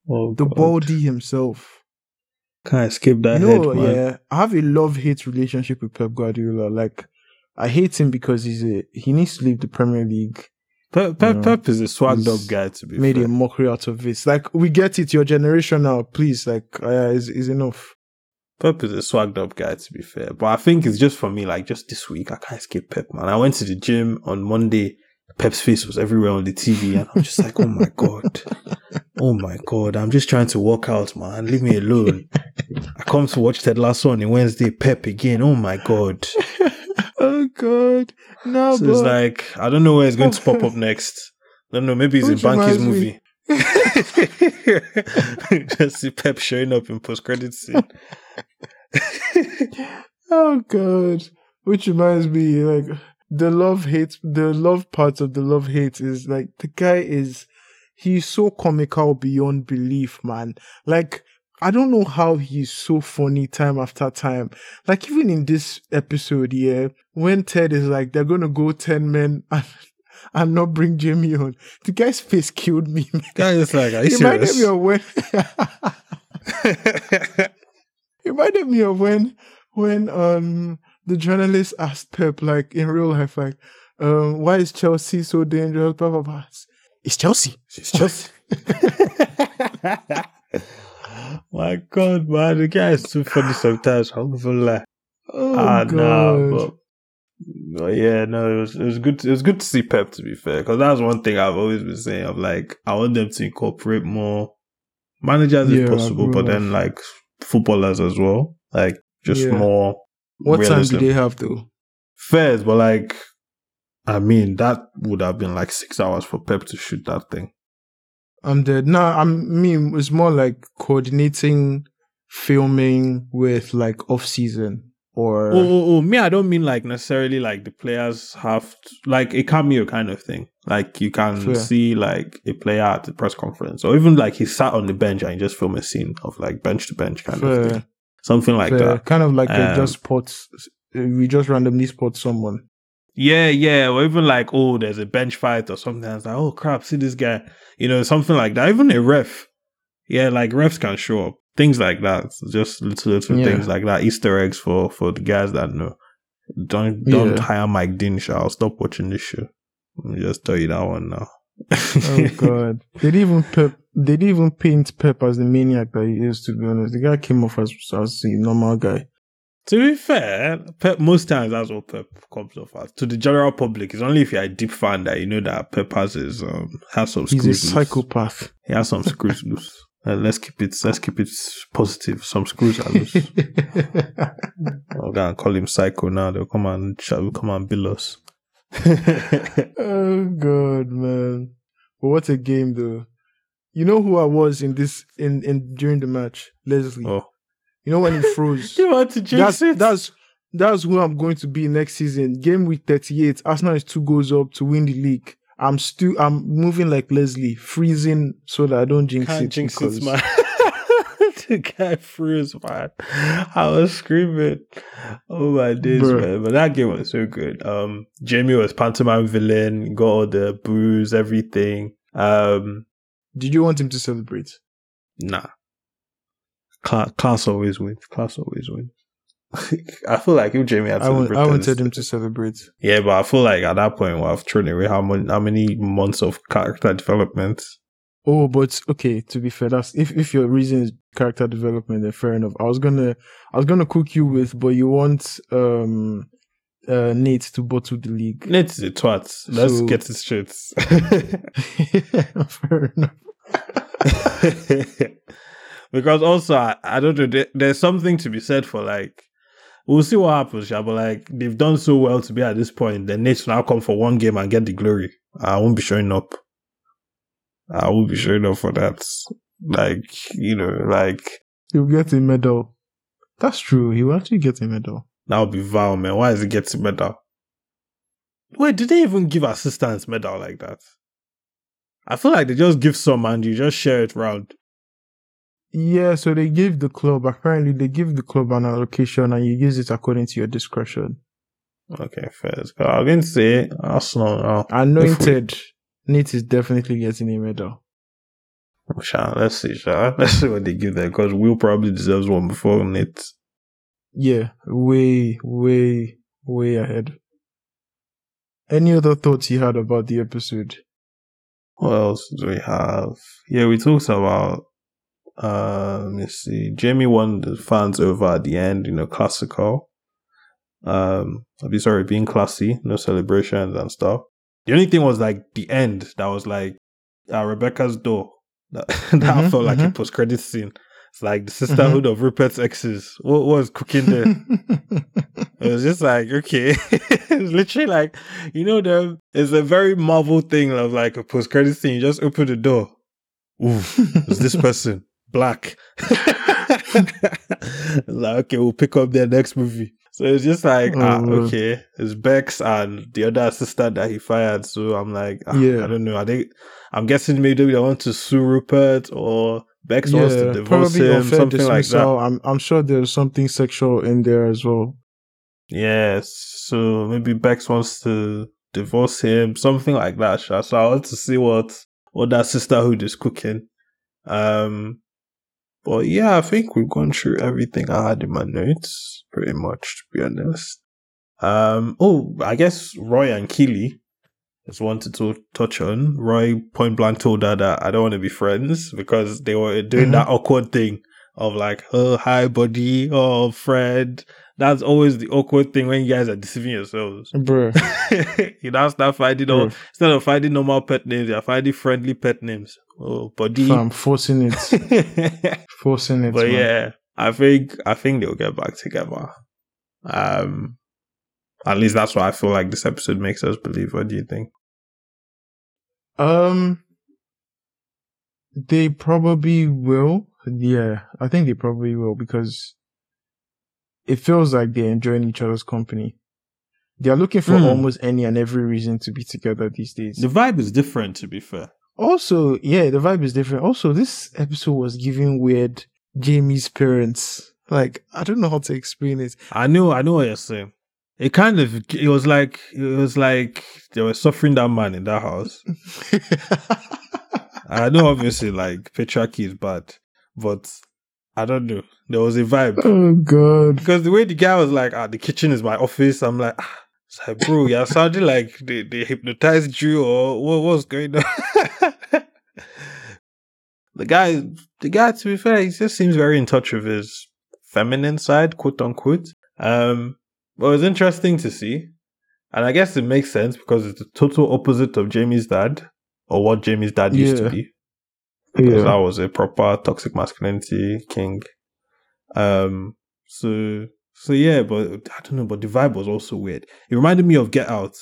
Oh, The God. baldy himself. Can't escape that you head, man. yeah, I have a love hate relationship with Pep Guardiola. Like, I hate him because he's a he needs to leave the Premier League. Pep, Pep, You know, Pep is a swagged up guy to be Made fair. a mockery out of this. Like, we get it. Your generation now, please. Like, uh, is is enough. Pep is a swagged up guy to be fair. But I think it's just for me, like just this week, I can't escape Pep, man. I went to the gym on Monday. Pep's face was everywhere on the TV, and I'm just like, oh my god, oh my god, I'm just trying to walk out, man. Leave me alone. I come to watch Ted Lasso on a Wednesday, Pep again. Oh my god. oh God, no, So it's like I don't know where it's going to pop up next. I don't know. Maybe it's Which in Banky's movie. Just see Pep showing up in post credit scene. oh God. Which reminds me, like the love hate, the love part of the love hate is like the guy is, he's so comical beyond belief, man. Like I don't know how he's so funny time after time. Like even in this episode, yeah, when Ted is like, they're gonna go ten men and, and not bring Jamie on, the guy's face killed me. Man. Guy is like, are you reminded serious? me of when. It reminded me of when when um the journalist asked Pep like in real life like um why is Chelsea so dangerous? Blah blah blah. It's Chelsea. It's Chelsea. My God, man, the guy is too funny sometimes. I'm not gonna lie. Oh ah, god. nah, but, but yeah, no, it was it was good. it was good to see Pep. To be fair, because that's one thing I've always been saying. Of like, I want them to incorporate more managers Yeah, if possible, but then like footballers as well. Like just Yeah. more what time realism. do they have though? fairs, but like, I mean, that would have been like six hours for Pep to shoot that thing. I'm dead. No, I'm I mean it's more like coordinating filming with like off season or Oh, oh, oh, me, I don't mean like necessarily like the players have to, like a cameo kind of thing. Like you can Fair. see like a player at the press conference, or even like he sat on the bench and he just film a scene of like bench to bench kind of thing, something like that. kind of like they Um, just spot we just randomly spot someone. Yeah, yeah, or even like oh, there's a bench fight or something. It's like oh crap, see this guy, you know, something like that. Even a ref, yeah, like refs can show up. Things like that, just little little Yeah. things like that. Easter eggs for for the guys that know. Don't don't Yeah. hire Mike Dean. I'll stop watching this show. Let me just tell you that one now. Oh god. They didn't even pep they didn't even paint Pep as the maniac that he is to be honest. The guy came off as as a normal guy. to be fair, Pep most times that's what Pep comes off as. To the general public, it's only if you're a deep fan that you know that Pep has his um has some He's screws a loose. psychopath. He has some screws loose. Uh, let's keep it. Let's keep it positive. Some screws are loose. I'm gonna call him psycho now. They'll come and shall come and bill us. oh god, man. But what a game though. You know who I was in this in, in during the match? Leslie. oh, You know when he froze? you want to jinx that's that's that's who I'm going to be next season. Game week 38. Arsenal is two goals up to win the league. I'm still I'm moving like Leslie, freezing so that I don't jinx Can't it. jinx it, man. the guy froze, man. I was screaming. Oh my days, Bruh. man. But that game was so good. Um, Jamie was pantomime villain, got all the booze, everything. Um, Did you want him to celebrate? Nah. Class, class always wins. Class always wins. I feel like if Jamie had I, celebrated, I wanted him to celebrate. Yeah, but I feel like at that point we'll have thrown away how many how many months of character development Oh, but okay. To be fair, that's if if your reason is character development, then fair enough. I was gonna I was gonna cook you with, but you want um uh Nate to bottle the league. Nate's a twat. Let's get it straight. fair enough. because also, I, I don't know, there, there's something to be said for like, we'll see what happens, yeah, but like, they've done so well to be at this point. Then Nate now come for one game and get the glory. I won't be showing up. I won't be showing up for that. Like, you know, like, He'll get a medal. That's true. He will actually get a medal. that would be Val, man. Why is he getting medal? Wait, did they even give assistance medal like that? I feel like they just give some and you just share it round. Yeah, so they give the club apparently they give the club an allocation and you use it according to your discretion. Okay, fair. I'm going to say Arsenal now. Anointed Nate is definitely getting a medal. Sha, let's see, Sha. Let's see what they give there because Will probably deserves one before Nate. Yeah, way, way, way ahead. Any other thoughts you had about the episode? What else do we have? Yeah, we talked about. Uh, let me see. Jamie won the fans over at the end, you know, classical. Um, I'll be sorry, being classy, no celebrations and stuff. The only thing was like the end that was like uh, Rebecca's door. That, that Mhm, felt like a mhm. post credit scene. It's like the sisterhood of Rupert's exes. What was cooking there? It was just like, okay. it's literally like, you know, the it's a very Marvel thing of like a post credit scene. You just open the door. Oof, it's this person. Black. Like, okay, we'll pick up their next movie. So it's just like, ah, Oh, okay. It's Bex and the other assistant that he fired. So I'm like, ah, Yeah. I don't know. I think I'm guessing maybe they want to sue Rupert or Bex wants to divorce him, something like that. I'm I'm sure there's something sexual in there as well. Yes. So maybe Bex wants to divorce him, something like that. So I want to see what what that sisterhood is cooking. Um but yeah, I think we've gone through everything I had in my notes, pretty much, to be honest. Um oh, I guess Roy and Keely just wanted to to touch on. Roy point blank told her that I don't want to be friends because they were doing Mhm. that awkward thing of like, oh hi buddy, oh friend. That's always the awkward thing when you guys are deceiving yourselves. Bruh. you now start finding all instead of finding normal pet names, you're finding friendly pet names. Oh buddy. Fam, forcing it. Forcing it. but man. yeah, I think I think they'll get back together. Um, at least that's what I feel like this episode makes us believe. What do you think? Um, they probably will. Yeah, I think they probably will because it feels like they're enjoying each other's company. They are looking for Hmm. almost any and every reason to be together these days. The vibe is different, to be fair. also, yeah, the vibe is different. Also, this episode was giving weird Jamie's parents. Like, I don't know how to explain it. I know, I know what you're saying. It kind of, it was like, it was like they were suffering that man in that house. I know, obviously, like patriarchy is bad, but I don't know. There was a vibe. oh God. Because the way the guy was like, ah, the kitchen is my office. I'm like, ah, it's like, bro, you're sounding like they, they hypnotized you or what was going on? the guy, the guy, to be fair, he just seems very in touch with his feminine side, quote unquote. Um, but it was interesting to see. And I guess it makes sense because it's the total opposite of Jamie's dad or what Jamie's dad used to be because Yeah. I was a proper toxic masculinity king. Um, so so yeah, but I don't know, but the vibe was also weird. It reminded me of Get Out.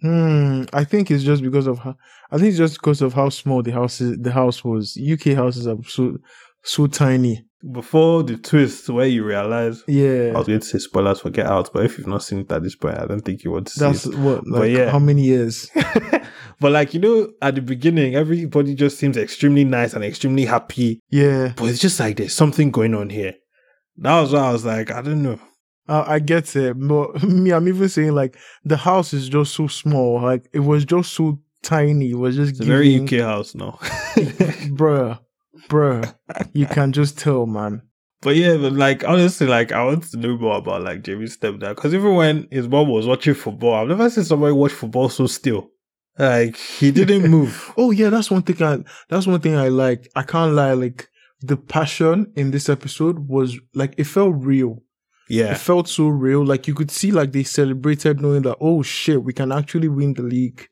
Hmm. I think it's just because of how. I think it's just because of how small the house is. The house was. UK houses are so so tiny. Before the twist where you realize yeah, I was going to say spoilers for Get Out, but if you've not seen it at this point, I don't think you want to see That's it. what. But yeah. how many years? but like you know, at the beginning, everybody just seems extremely nice and extremely happy. Yeah. But it's just like there's something going on here. That was why I was like, I don't know. I, I get it. But me, I'm even saying like the house is just so small. Like it was just so tiny. It was just It's a very UK house now. bruh, bruh. You can just tell, man. But yeah, but like honestly, like I want to know more about like Jamie's stepdad because even when his mom was watching football, I've never seen somebody watch football so still. Like he didn't move. Oh yeah, that's one thing I that's one thing I like. I can't lie, like the passion in this episode was like it felt real. Yeah. It felt so real. Like you could see like they celebrated knowing that oh shit, we can actually win the league.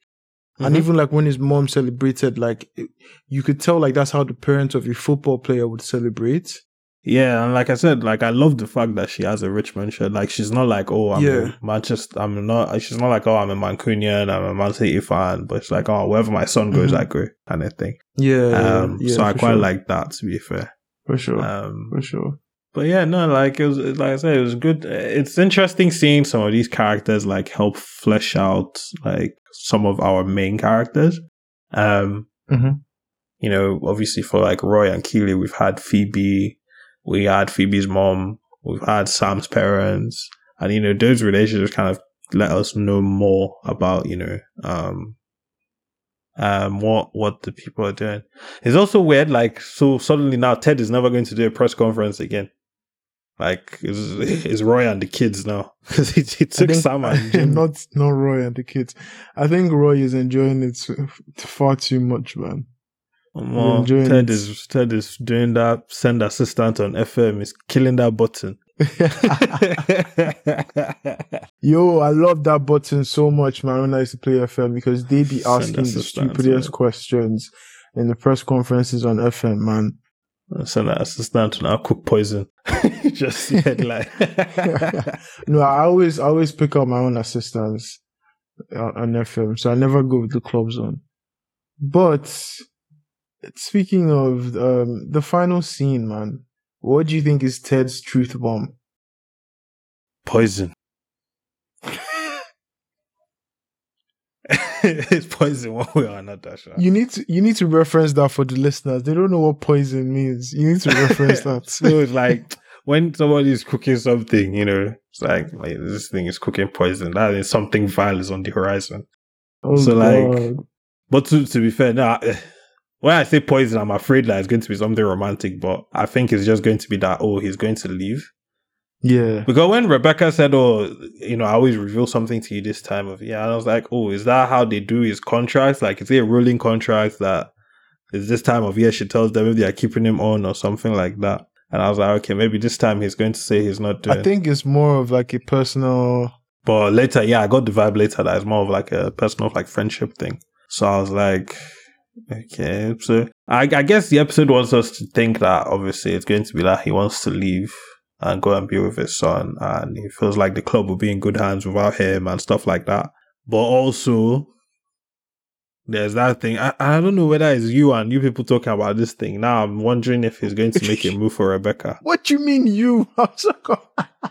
And Mhm. even like when his mom celebrated, like it- you could tell like that's how the parents of a football player would celebrate. Yeah, and like I said, like I love the fact that she has a Richmond shirt. Like she's not like, oh, I'm Yeah. a Manchester. I'm not. She's not like, oh, I'm a Mancunian. I'm a Man City fan. But it's like, oh, wherever my son goes, Mhm. I go, kind of thing. Yeah. Um, yeah, so I quite sure. like that. To be fair. for sure. Um, for sure. But yeah, no, like it was, like I said, it was good. It's interesting seeing some of these characters like help flesh out like some of our main characters. Um, Mhm. you know, obviously for like Roy and Keely, we've had Phoebe, we had Phoebe's mom, we've had Sam's parents, and you know, those relationships kind of let us know more about, you know, um, um, what, what the people are doing. It's also weird, like, so suddenly now Ted is never going to do a press conference again. Like, it's, it's Roy and the kids now. Because he, he took think- Sam and Jim. not not Roy and the kids. I think Roy is enjoying it far too much, man. Well, enjoying Ted it. is Ted is doing that send assistant on FM is killing that button. Yo, I love that button so much, man. When I used to play FM because they be asking the stupidest man. questions in the press conferences on FM, man. Send that assistant now cook poison. Just the headline. no, I always I always pick up my own assistants on on FM, so I never go with the club zone. But speaking of um, the final scene, man, what do you think is Ted's truth bomb? poison. it's poison one way or another. Sha. You need to you need to reference that for the listeners. They don't know what poison means. You need to reference that. so it's like when somebody is cooking something, you know, it's like, like, this thing is cooking poison. That is something vile is on the horizon. Oh, So, like, But to, to be fair, now when I say poison, I'm afraid that it's going to be something romantic. But I think it's just going to be that oh, he's going to leave. Yeah, Because when Rebecca said, "Oh, you know, I always reveal something to you this time of yeah," and I was like, "Oh, is that how they do his contracts? Like, is it a rolling contract that is this time of year she tells them if they are keeping him on or something like that?" And I was like, "Okay, maybe this time he's going to say he's not doing." I think it's more of like a personal. But later, yeah, I got the vibe later that it's more of like a personal like friendship thing. So I was like, okay. So I, I guess the episode wants us to think that obviously it's going to be that he wants to leave and go and be with his son, and he feels like the club will be in good hands without him and stuff like that. But also, there's that thing. I, I don't know whether it's you and you people talking about this thing. Now I'm wondering if he's going to make a move for Rebecca. What do you mean, you? I'm so co-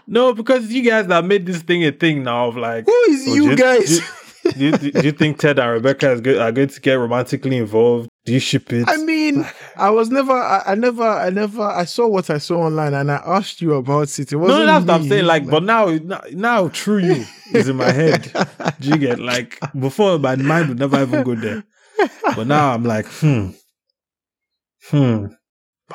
No, because you guys that made this thing a thing now of like Who is Oh, you you- guys? Do you, do you think Ted and Rebecca is go, are going to get romantically involved? Do you ship it? I mean, I was never, I, I never, I never, I saw what I saw online and I asked you about it. It no, that's what I'm saying. Like, but now, now, now, true you is in my head. Do you get like before my mind would never even go there, but now I'm like, hmm, hmm.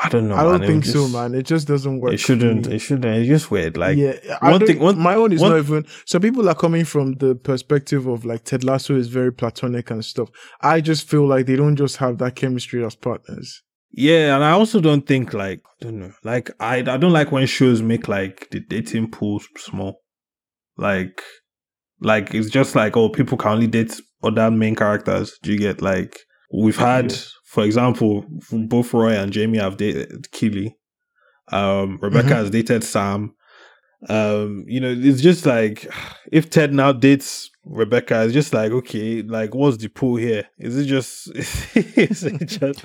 I don't know. I don't man. Think was so, man. It just doesn't work. It shouldn't. It shouldn't. It's just weird. Like, yeah, I one thing- one- my own is one- not even. So people are coming from the perspective of like Ted Lasso is very platonic and stuff. I just feel like they don't just have that chemistry as partners. Yeah, and I also don't think like I don't know, like I I don't like when shows make like the dating pool small. Like like it's just like oh people can only date other main characters. Do you get like we've had. For example both Roy and Jamie have dated Keely. Um Rebecca Mhm. has dated Sam. Um, you know, it's just like if Ted now dates Rebecca, it's just like okay, like what's the pool here? Is it just is it just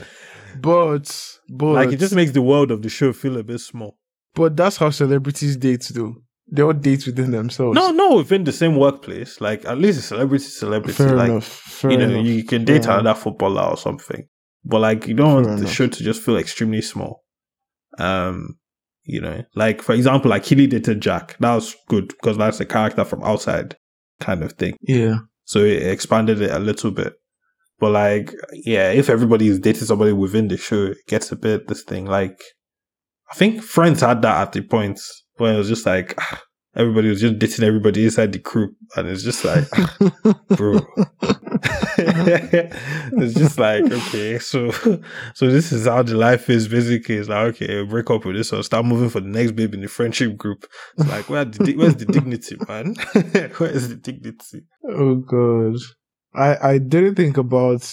But but like it just makes the world of the show feel a bit small. but that's how celebrities date though. They all date within themselves. No, no, within the same workplace. Like at least a celebrity, celebrity. fair like enough. Fair you know, enough. you can date another footballer or something. But like you don't want Fair the show to just feel extremely small. Um, you know, like for example, like Keely dated Jack. That was good because that's a character from outside kind of thing. Yeah. So it expanded it a little bit. But like, yeah, if everybody is dating somebody within the show, it gets a bit this thing. Like, I think Friends had that at the point where it was just like, everybody was just dating everybody inside the crew, and it's just like, bro. it's just like okay, so so this is how the life is. Basically, it's like okay, break up with this or start moving for the next baby in the friendship group. It's like where the, where's the dignity, man? where is the dignity? Oh god, I I didn't think about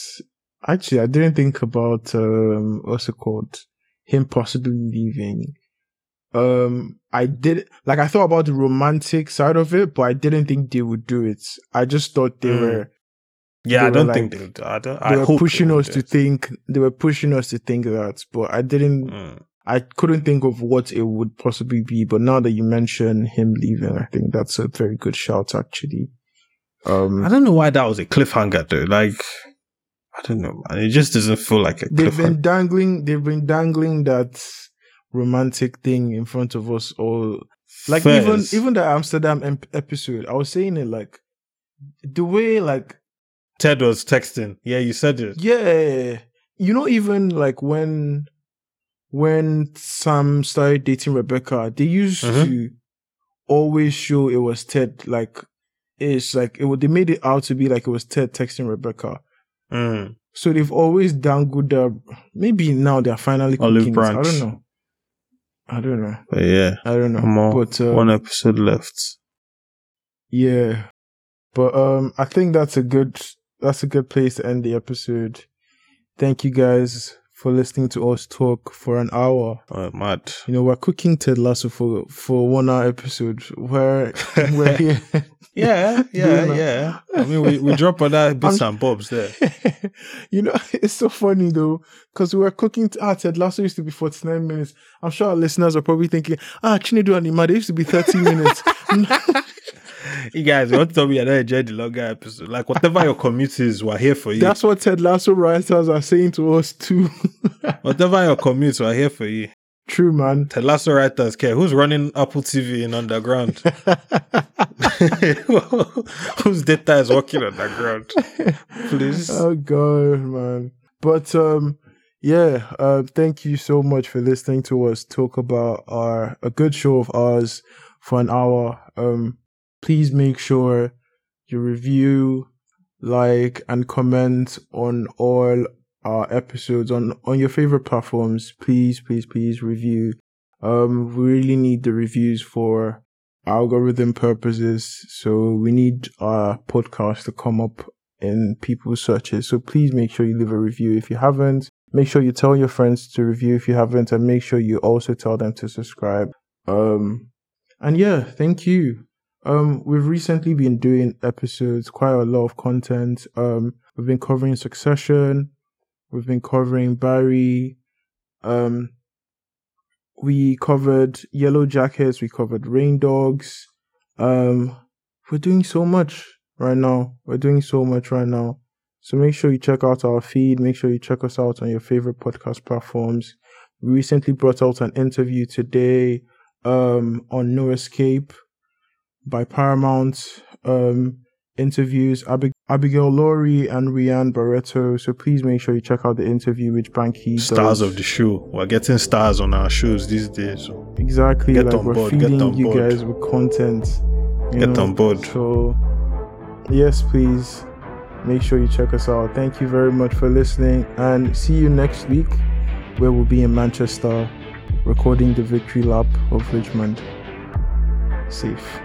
actually I didn't think about um what's it called him possibly leaving. Um, I did like I thought about the romantic side of it, but I didn't think they would do it. I just thought they Mm. were Yeah, They I don't were think like- they. I don't. they I were pushing they us to think they were pushing us to think that, but I didn't. Mm. I couldn't think of what it would possibly be. But now that you mention him leaving, I think that's a very good shout. Actually, um, I don't know why that was a cliffhanger though. Like, I don't know, man. It just doesn't feel like a they've been dangling. They've been dangling that romantic thing in front of us all. Like First, even even the Amsterdam ep- episode, I was saying it like the way like Ted was texting. Yeah, you said it. yeah, you know even like when when Sam started dating Rebecca, they used Mhm. to always show it was Ted. Like it's like it would they made it out to be like it was Ted texting Rebecca. Mm. So they've always dangled the maybe now they're finally Olive cooking it. I don't know. I don't know. But yeah, I don't know. on. But uh, One episode left. yeah. But um I think that's a good that's a good place to end the episode. Thank you guys for listening to us talk for an hour. Oh, mad. You know, we're cooking Ted Lasso for for one hour episode where we're here. Yeah, yeah, yeah. I mean, we, we drop other bits and bobs there. you know, it's so funny though, because we were cooking. Ah, Ted Lasso used to be 49 minutes. I'm sure our listeners are probably thinking, ah, Chinedu and Imade used to be 30 minutes. You guys, you want to tell me I don't enjoy the longer episode? Like, whatever your commute is, we're here for you. That's what Ted Lasso writers are saying to us too. whatever your commute, we're here for you. True, man. Ted Lasso writers care. Who's running Apple TV in underground? Whose data is working underground? Please. Oh god, man. But um yeah, uh thank you so much for listening to us talk about our a good show of ours for an hour. Um please make sure you review, like and comment on all our episodes on on your favorite platforms. Please, please, please review. Um we really need the reviews for algorithm purposes. So we need our podcast to come up in people's searches. So please make sure you leave a review if you haven't. Make sure you tell your friends to review if you haven't, and make sure you also tell them to subscribe. Um, and yeah, thank you. Um, we've recently been doing episodes, quite a lot of content. Um, we've been covering Succession. We've been covering Barry. Um, we covered Yellow Jackets. We covered Rain Dogs. Um, we're doing so much right now. We're doing so much right now. So make sure you check out our feed. Make sure you check us out on your favorite podcast platforms. We recently brought out an interview today um, on No Escape by Paramount. Um, interviews Abig- Abigail Lawrie and Rhianne Barreto. So please make sure you check out the interview with Banky Stars does. of the show. We're getting stars on our shows these days. Exactly. Get like on we're board, get feeding on you board. guys with content. Get on board. So, yes, please make sure you check us out. Thank you very much for listening and see you next week where we'll be in Manchester recording the victory lap of Richmond. Safe.